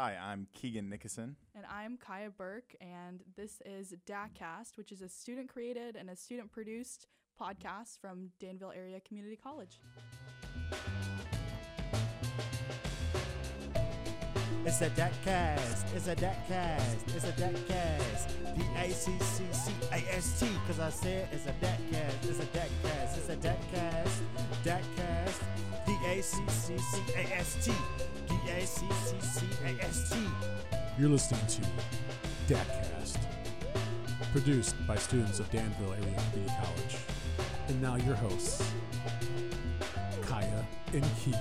Hi, I'm Keegan Nickerson. And I'm Kaya Burke, and this is DACast, which is a student created and a student produced podcast from Danville Area Community College. It's a DACast, it's a DACast, it's a DACast. DACcast. D-A-C-C-C-A-S-T, cause I said it's a DACast, it's a DACast, it's a DACast, DACcast. D-A-C-C-C-A-S-T, D-A-C-C-C-A-S-T. You're listening to DACcast, produced by students of Danville Area Community College. And now your hosts, Kaya and Keegan.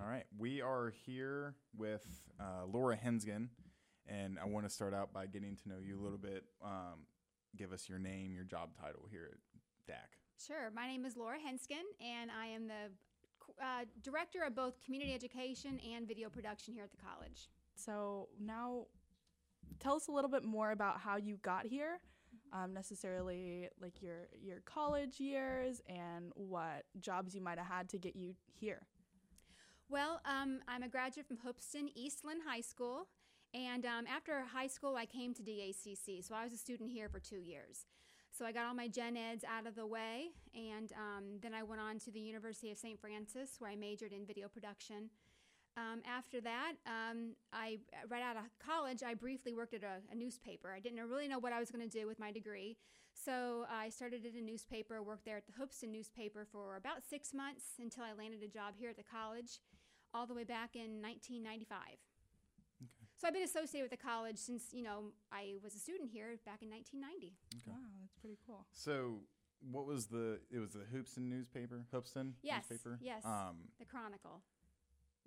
All right, we are here with uh, Laura Hensgen, and I want to start out by getting to know you a little bit. Um, give us your name, your job title here at DAC. Sure. My name is Laura Hensgen, and I am the uh, director of both community education and video production here at the college. So now tell us a little bit more about how you got here, um, necessarily like your, your college years and what jobs you might have had to get you here. Well, um, I'm a graduate from Hoopeston Eastland High School, and um, after high school, I came to DACC. So I was a student here for two years. So I got all my gen eds out of the way, and um, then I went on to the University of St. Francis, where I majored in video production. Um, after that, um, I right out of college, I briefly worked at a, a newspaper. I didn't really know what I was going to do with my degree, so I started at a newspaper, worked there at the Hoopeston newspaper for about six months until I landed a job here at the college, all the way back in 1995. So I've been associated with the college since you know I was a student here back in 1990. Wow, that's pretty cool. So, what was the? It was the Hoopeston newspaper. Hoopeston Yes, newspaper. yes. Um, The Chronicle.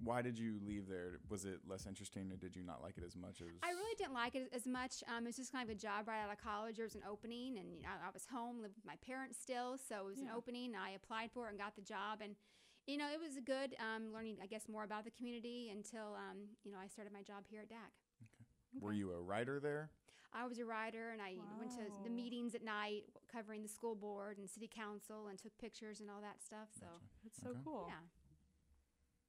why did you leave there? Was it less interesting, or did you not like it as much as? I really didn't like it as much. Um, it was just kind of a job right out of college. There was an opening, and you know, I was home, lived with my parents still, so it was an opening. I applied for it and got the job, and you know, it was good um, learning, I guess, more about the community until um, you know I started my job here at DAC. Were you a writer there? I was a writer, and I went to the meetings at night, covering the school board and city council, and took pictures and all that stuff. So That's so Okay. cool. yeah,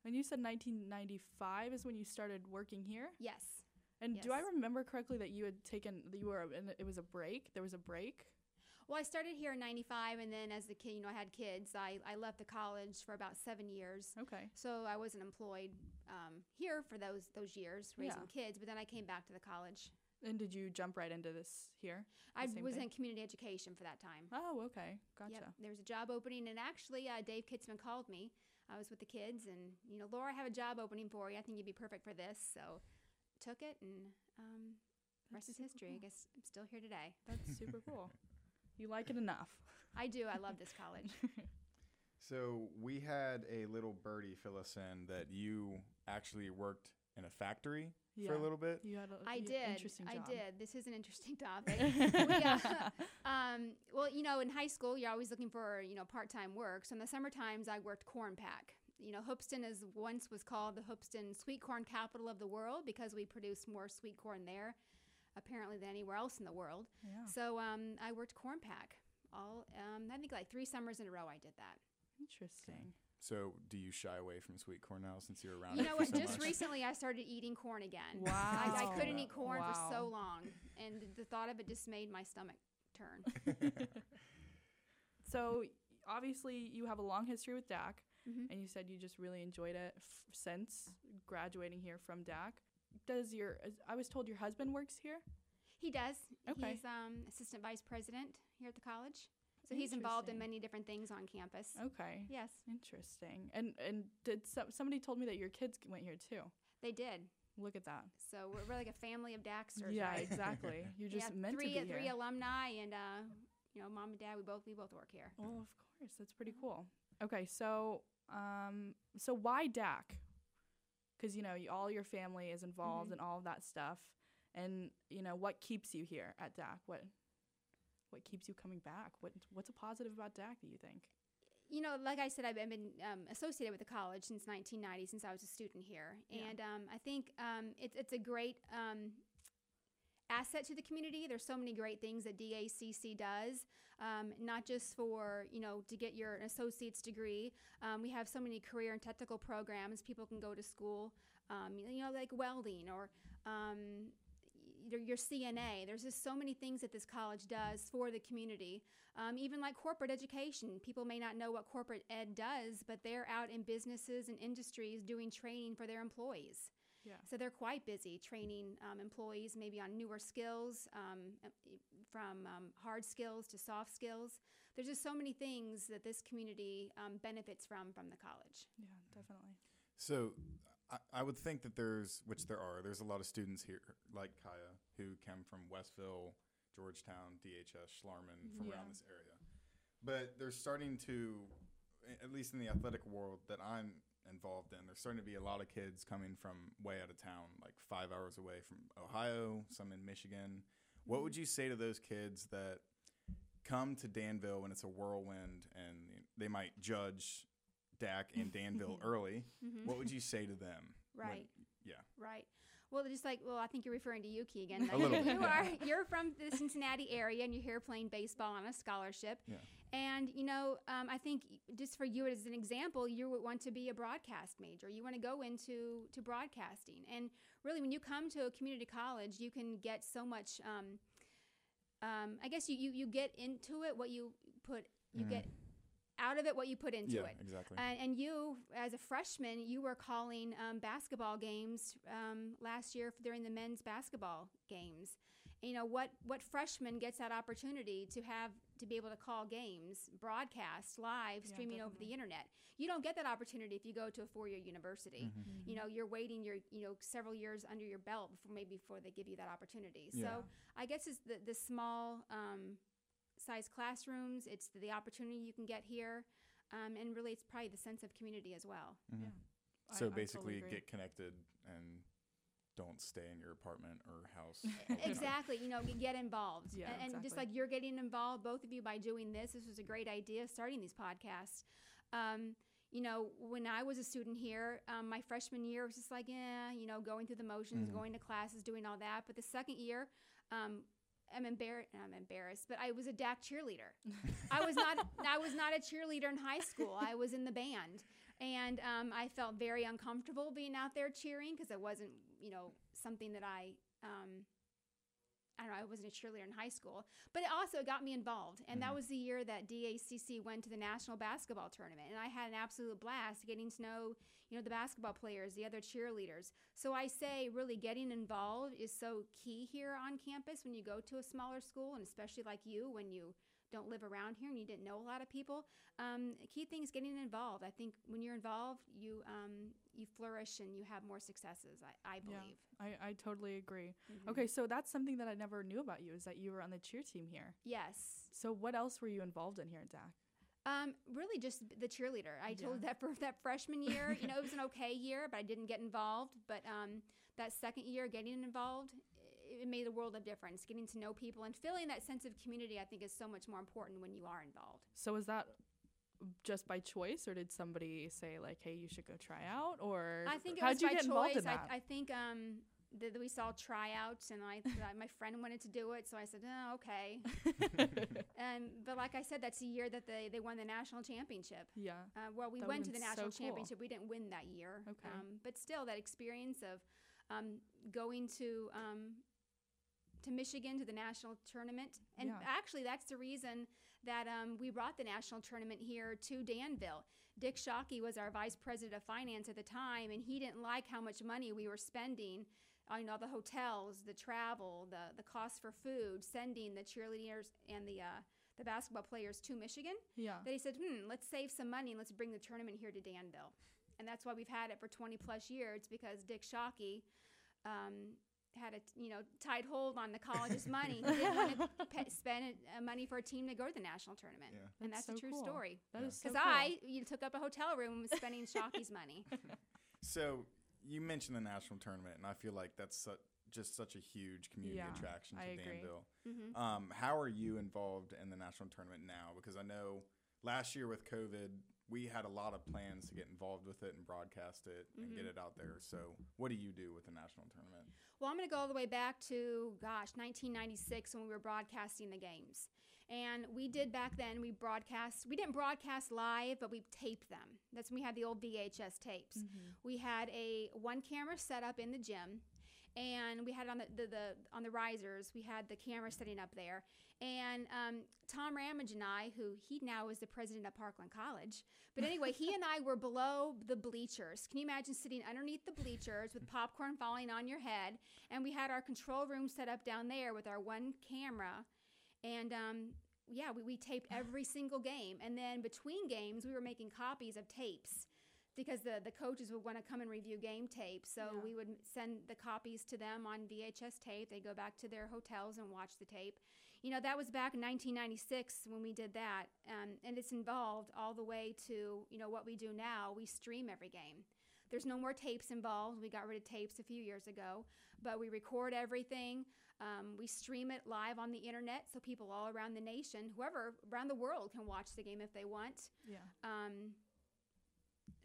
And you said 1995 is when you started working here? yes. And do I remember correctly that you had taken, that you were, and it was a break? There was a break? Well, I started here in '95, and then as the kid, you know, I had kids. I, I left the college for about seven years. Okay. So I wasn't employed um, here for those those years raising Yeah. kids, but then I came back to the college. And did you jump right into this here? I was thing? in community education for that time. Oh, okay. Gotcha. Yep, there was a job opening, and actually, uh, Dave Kitzman called me. I was with the kids, and you know, Laura, I have a job opening for you. I think you'd be perfect for this. So, took it, and um, rest is history. I guess I'm still here today. That's super cool. You like it enough. I do. I love this college. So we had a little birdie fill us in that you actually worked in a factory for a little bit. You had a I you- did. Interesting I did. This is an interesting topic. we, uh, um, well, you know, in high school, you're always looking for you know part-time work. So in the summer times, I worked corn pack. You know, Hoopeston is once was called the Hoopeston sweet corn capital of the world because we produced more sweet corn there, apparently than anywhere else in the world. Yeah. So um, I worked corn pack all. Um, I think like three summers in a row. I did that. Interesting. So do you shy away from sweet corn now since you're around You know what? so Just much? recently, I started eating corn again. I, I couldn't eat corn for so long, and the thought of it just made my stomach turn. So obviously you have a long history with DAC, Mhm. and you said you just really enjoyed it f- since graduating here from DAC. Does your I was told your husband works here? He does. Okay. He's um, assistant vice president here at the college, so he's involved in many different things on campus. Okay. Yes, Interesting. And and did some, somebody told me that your kids went here too? they did. Look at that. So we're, we're like a family of Daxters. yeah, right? exactly. You're just meant three to be three here. alumni, and uh, you know, mom and dad. We both we both work here. Well, of course, that's pretty cool. Okay, so um, so why DAC? Because you know you, all your family is involved Mhm. in all of that stuff, and you know what keeps you here at DAC? What what keeps you coming back? What what's a positive about DAC? Do you think? you know, like I said, I've been um, associated with the college since 1990, since I was a student here, Yeah. and um, I think um, it's it's a great um, asset to the community. There's so many great things that DACC does, um, not just for you know to get your associate's degree. Um, we have so many career and technical programs people can go to school. Um, you know, like welding or um, your, your CNA. There's just so many things that this college does for the community. Um, even like corporate education. People may not know what corporate ed does, but they're out in businesses and industries doing training for their employees. Yeah. So they're quite busy training um, employees maybe on newer skills, um, uh, from um, hard skills to soft skills. There's just so many things that this community um, benefits from from the college. Yeah, definitely. So I, I would think that there's, which there are, there's a lot of students here like Kaya who come from Westville, Georgetown, DHS, Schlarman, from Yeah. around this area. But they're starting to, at least in the athletic world that I'm involved in, there's starting to be a lot of kids coming from way out of town, like five hours away from Ohio, some in Michigan. What would you say to those kids that come to Danville when it's a whirlwind and they might judge DAC and Danville early? Mhm. What would you say to them? when- Right. yeah. Right. Well, just like well, I think you're referring to Yuki again. A little bit, you yeah. are. You're from the Cincinnati area, and you're here playing baseball on a scholarship. Yeah. And you know, um, I think just for you as an example, you would want to be a broadcast major. You want to go into to broadcasting, and really, when you come to a community college, you can get so much. Um, um, I guess you, you you get into it what you put. You Mhm. get out of it what you put into yeah, it. exactly. And, and you, as a freshman, you were calling um, basketball games um, last year during the men's basketball games. You know what? What freshman gets that opportunity to have to be able to call games, broadcast live, Yeah, streaming over the internet? You don't get that opportunity if you go to a four-year university. Mhm. You know, you're waiting your you know several years under your belt before maybe before they give you that opportunity. Yeah. So I guess it's the the small um, size classrooms. It's the, the opportunity you can get here, um, and really, it's probably the sense of community as well. Mhm. Yeah. I- I So totally basically, get connected and don't stay in your apartment or house. all the time. exactly. You know, get- get involved. Yeah, and, and just like you're getting involved, both of you by doing this. This was a great idea, starting these podcasts. Um, you know, when I was a student here, um, my freshman year was just like, yeah, you know, going through the motions, Mhm. going to classes, doing all that. But the second year, um, I'm embarrassed. I'm embarrassed, but I was a DAC cheerleader. I was not. I was not a cheerleader in high school. I was in the band, and um, I felt very uncomfortable being out there cheering because it wasn't, you know, something that I. Um, I don't know. I wasn't a cheerleader in high school, but it also got me involved, and that Mhm. was the year that DACC went to the national basketball tournament, and I had an absolute blast getting to know, you know, the basketball players, the other cheerleaders. So I say, really, getting involved is so key here on campus when you go to a smaller school, and especially like you when you don't live around here and you didn't know a lot of people. Um, key thing is getting involved. I think when you're involved, you um, you flourish and you have more successes. I, I Yeah. believe. I, I totally agree. Mhm. Okay, so that's something that I never knew about you is that you were on the cheer team here. Yes. So what else were you involved in here at DAC? Um, really, just the cheerleader. I told that for that freshman year, you know, it was an okay year, but I didn't get involved. But um, that second year, getting involved, it made a world of difference. Getting to know people and feeling that sense of community, I think, is so much more important when you are involved. So was that just by choice, or did somebody say like, "Hey, you should go try out"? Or I think it was you by get involved choice. in that? I, I think um, that we saw tryouts, and I my friend wanted to do it, so I said, "Oh, okay." and but like I said, that's the year that they they won the national championship. yeah. Uh, well, we That went to the been so national cool. championship. We didn't win that year. Okay. Um, but still, that experience of um, going to um, to Michigan to the national tournament, and Yeah. actually, that's the reason that um, we brought the national tournament here to Danville. Dick Shockey was our vice president of finance at the time, and he didn't like how much money we were spending on you know, the hotels, the travel, the the cost for food, sending the cheerleaders and the uh, the basketball players to Michigan Yeah. that he said, hmm, let's save some money and let's bring the tournament here to Danville. And that's why we've had it for 20 plus years because Dick Shockey um, had a you know tight hold on the college's money. He didn't want to pe- spend uh, money for a team to go to the national tournament. Yeah. And That's that's, so a true cool. story. That Yeah. is so Because cool. I you took up a hotel room and was spending Shockey's money. So you mentioned the national tournament, and I feel like that's su- just such a huge community Yeah, attraction to I agree. Danville. hmm Um, how are you involved in the national tournament now? Because I know last year with COVID, we had a lot of plans to get involved with it and broadcast it and get mm-hmm. it out there. So, what do you do with the national tournament? Well, I'm going to go all the way back to, gosh, 1996 when we were broadcasting the games. And we did back then, we broadcast, we didn't broadcast live, but we taped them. That's when we had the old VHS tapes. Mm-hmm. We had a one camera set up in the gym. And we had it on the, the, the on the risers. We had the camera setting up there, and um, Tom Ramage and I, who he now is the president of Parkland College, but anyway, he and I were below the bleachers. Can you imagine sitting underneath the bleachers with popcorn falling on your head? And we had our control room set up down there with our one camera. And um, yeah, we, we taped every single game. And then between games, we were making copies of tapes because the, the coaches would want to come and review game tape. So Yeah. we would send the copies to them on VHS tape. They go back to their hotels and watch the tape. You know, that was back in 1996 when we did that. Um, and it's involved all the way to, you know, what we do now. We stream every game. There's no more tapes involved. We got rid of tapes a few years ago, but we record everything. Um, we stream it live on the internet so people all around the nation, whoever around the world, can watch the game if they want. Yeah. Um,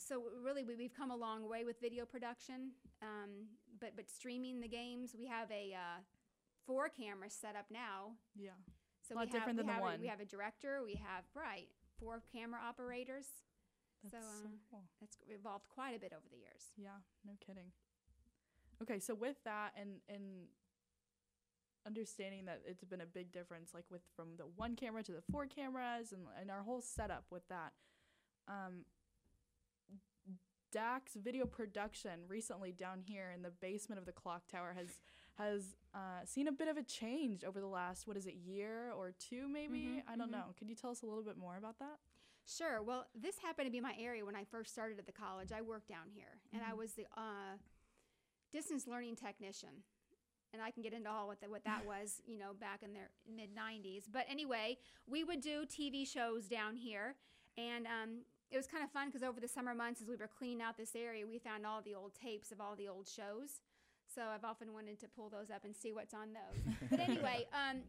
so really, we, we've come a long way with video production, um, but but streaming the games, we have a uh, four camera set up now. Yeah. So A lot we different have, than we the have a- we have a director. We have right four camera operators. That's So, so, uh, cool. It's evolved quite a bit over the years. Yeah, no kidding. Okay, so with that and and understanding that it's been a big difference, like with from the one camera to the four cameras and and our whole setup with that. Um, Dax video production recently down here in the basement of the clock tower has has uh, seen a bit of a change over the last what is it year or two maybe Mhm, I don't mhm. know. Could you tell us a little bit more about that? Sure. Well, this happened to be my area when I first started at the college. I worked down here, and I Mhm. was the uh, distance learning technician. And I can get into all what, the, what that was, you know, back in the mid 90s. But anyway, we would do TV shows down here. And um, it was kind of fun because over the summer months, as we were cleaning out this area, we found all the old tapes of all the old shows. So I've often wanted to pull those up and see what's on those. but anyway, um,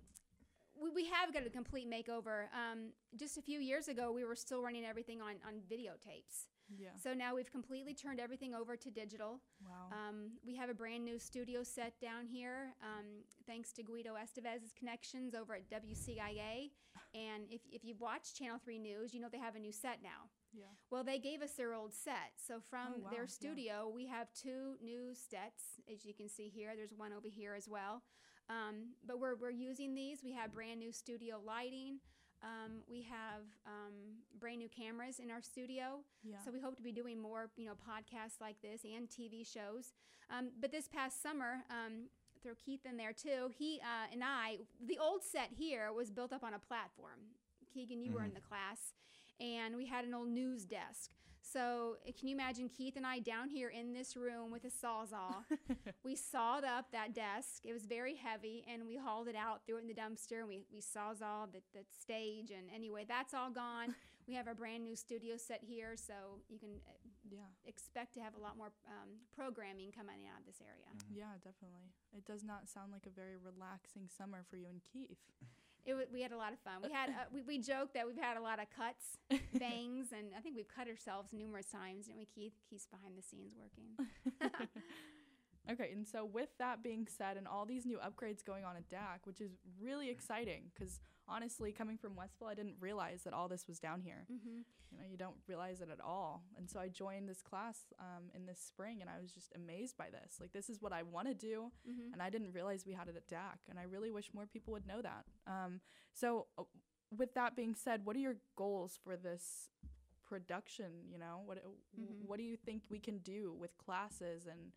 we, we have got a complete makeover. Um, just a few years ago, we were still running everything on, on videotapes. Yeah. So now we've completely turned everything over to digital. Wow. Um, we have a brand new studio set down here, um, thanks to Guido Estevez's connections over at WCIA. And if, if you've watched Channel 3 News, you know they have a new set now. Yeah. Well, they gave us their old set. So from Oh, wow, their studio, we have two new sets, as you can see here. There's one over here as well. Um, but we're, we're using these. We have brand new studio lighting. Um, we have um, brand new cameras in our studio. Yeah. So we hope to be doing more, you know, podcasts like this and TV shows. Um, but this past summer, um, throw Keith in there too. He uh, and I, the old set here was built up on a platform. Keegan, you were in the class, and we had an old news desk. So uh, can you imagine Keith and I down here in this room with a sawzall? we sawed up that desk. It was very heavy, and we hauled it out, threw it in the dumpster, and we we sawzalled the, the stage. And anyway, that's all gone. we have a brand new studio set here, so you can uh, yeah. expect to have a lot more um, programming coming out of this area. Yeah, definitely. It does not sound like a very relaxing summer for you and Keith. It we had a lot of fun. We had uh, we, we joke that we've had a lot of cuts, bangs, and I think we've cut ourselves numerous times. Didn't we, Keith? Keith's behind the scenes working. Okay, and so with that being said, and all these new upgrades going on at DAC, which is really exciting, because honestly, coming from Westville, I didn't realize that all this was down here. hmm You know, you don't realize it at all. And so I joined this class um, in this spring, and I was just amazed by this. Like, this is what I want to do, hmm and I didn't realize we had it at DAC, and I really wish more people would know that. Um, so, uh, with that being said, what are your goals for this production? You know, what w- Mhm. what do you think we can do with classes and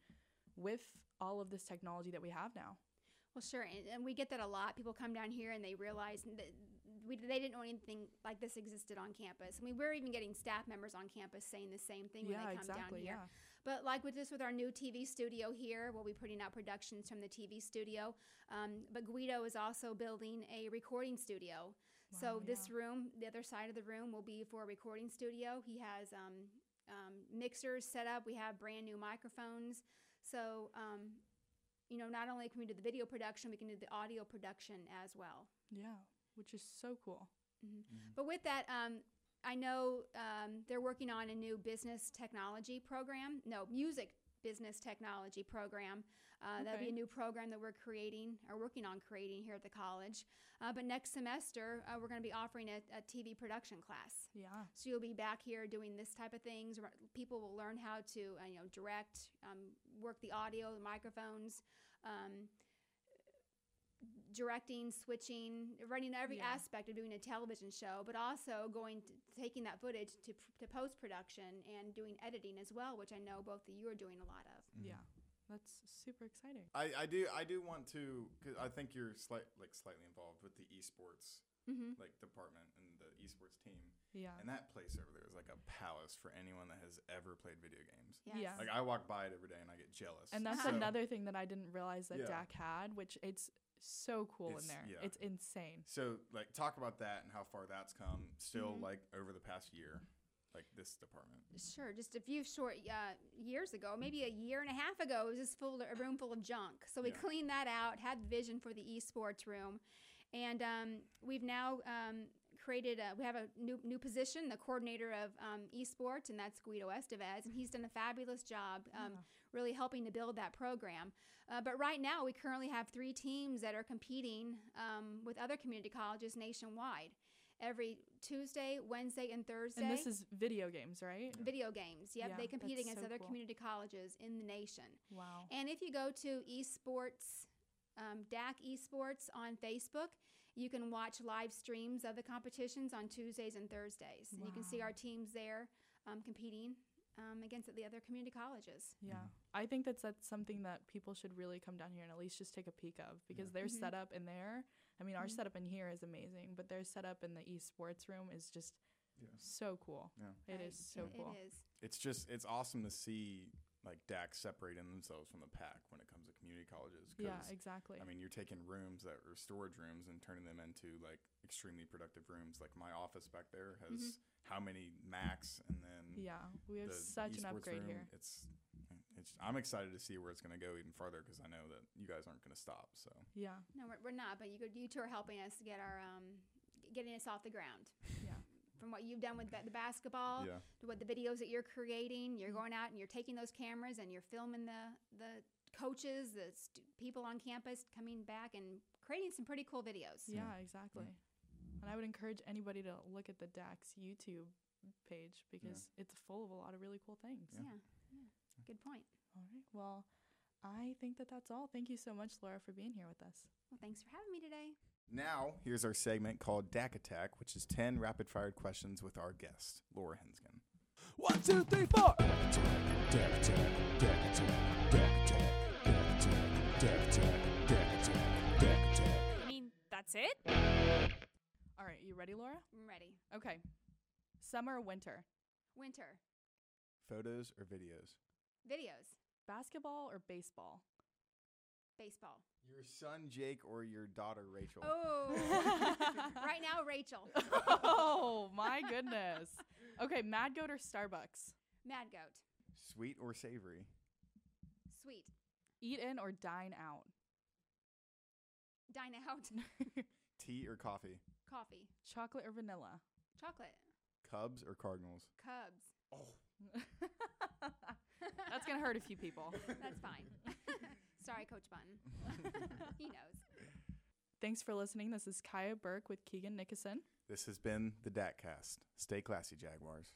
with all of this technology that we have now? Well, sure, and, and we get that a lot. People come down here and they realize that we, they didn't know anything like this existed on campus. I mean, we're even getting staff members on campus saying the same thing when they come exactly. down here. Yeah. But like with this, with our new TV studio here, we'll be putting out productions from the TV studio. Um, but Guido is also building a recording studio. Wow, so Wow, this room, the other side of the room, will be for a recording studio. He has um, um, mixers set up. We have brand new microphones. So um, you know, not only can we do the video production, we can do the audio production as well. Yeah, which is so cool. But with that, um, I know um, they're working on a new business technology program. No, music business technology program. Uh, That'll be a new program that we're creating or working on creating here at the college. Uh, but next semester, uh, we're going to be offering a, a TV production class. Yeah. So you'll be back here doing this type of things. People will learn how to, uh, you know, direct, um, work the audio, the microphones, um, directing, switching, running every Yeah. aspect of doing a television show, but also going to taking that footage to, to post production and doing editing as well, which I know both of you are doing a lot of. Yeah. That's super exciting. I, I do I do want to because I think you're slight like slightly involved with the esports Mm-hmm. like department and the esports team, Yeah. and that place over there is like a palace for anyone that has ever played video games. Yeah. Like I walk by it every day and I get jealous. And that's So- another thing that I didn't realize that Yeah. DAC had, which it's so cool It's- in there. yeah. It's insane. So like talk about that and how far that's come. Still Mhm. like over the past year, like this department. Sure, just a few short uh, years ago, maybe a year and a half ago, it was just full a room full of junk. So we Yeah. cleaned that out, had vision for the esports room, and um, we've now um, created. A, we have a new new position, the coordinator of um, esports, and that's Guido Estevez, and he's done a fabulous job. Um, Yeah. Really helping to build that program. Uh, but right now, we currently have three teams that are competing um, with other community colleges nationwide. Every Tuesday, Wednesday, and Thursday And this is video games, right? video games. Yep, Yeah, they compete against so other cool. community colleges in the nation. Wow. And if you go to esports, um, DAC esports on Facebook, you can watch live streams of the competitions on Tuesdays and Thursdays. And you can see our teams there um, competing um, against the other community colleges. Yeah. I think that's that's something that people should really come down here and at least just take a peek of because their Mhm. setup in there. I mean, our Mhm. setup in here is amazing, but their setup in the esports room is just Yeah. so cool. Yeah. It Right. is so It- cool. It is. It's just it's awesome to see like DAC separating themselves from the pack when it comes to community colleges. 'cause, Yeah, exactly. I mean, you're taking rooms that are storage rooms and turning them into like extremely productive rooms. Like my office back there has how many Macs, and then yeah, we have such an upgrade room, here. It's it's I'm excited to see where it's going to go even farther because I know that you guys aren't going to stop. So Yeah. No, we're, we're not, but you, could- you two are helping us get our um, getting us off the ground. Yeah. From what you've done with the basketball, yeah, to what the videos that you're creating. You're going out and you're taking those cameras and you're filming the the coaches, the stu- people on campus coming back and creating some pretty cool videos. Yeah, exactly. And I would encourage anybody to look at the DAX YouTube page because it's full of a lot of really cool things. Yeah. Yeah, yeah. Good point. All right. Well, I think that that's all. Thank you so much, Laura, for being here with us. Well, thanks for having me today. now here's our segment called DAC Attack, which is ten rapid fire questions with our guest Laura Hensgen. One, two, three, four. DAC attack, DAC attack, DAC attack, DAC attack, DAC attack, DAC attack, DAC attack, DAC attack. I mean, that's it? All right. You ready, Laura? I'm ready. Okay. Summer or winter? Winter Photos or videos? videos, Basketball or baseball? baseball. Your son Jake or your daughter Rachel? Oh, right now, Rachel, oh, my goodness. Okay. Mad Goat or Starbucks? Mad Goat, Sweet or savory? sweet, Eat in or dine out? dine out, Tea or coffee? coffee, Chocolate or vanilla? chocolate, Cubs or Cardinals? Cubs. Oh, That's going to hurt a few people. That's fine. Sorry, Coach Button. he knows. Thanks for listening. This is Kaya Burke with Keegan Nickerson. This has been the DACcast. Stay classy, Jaguars.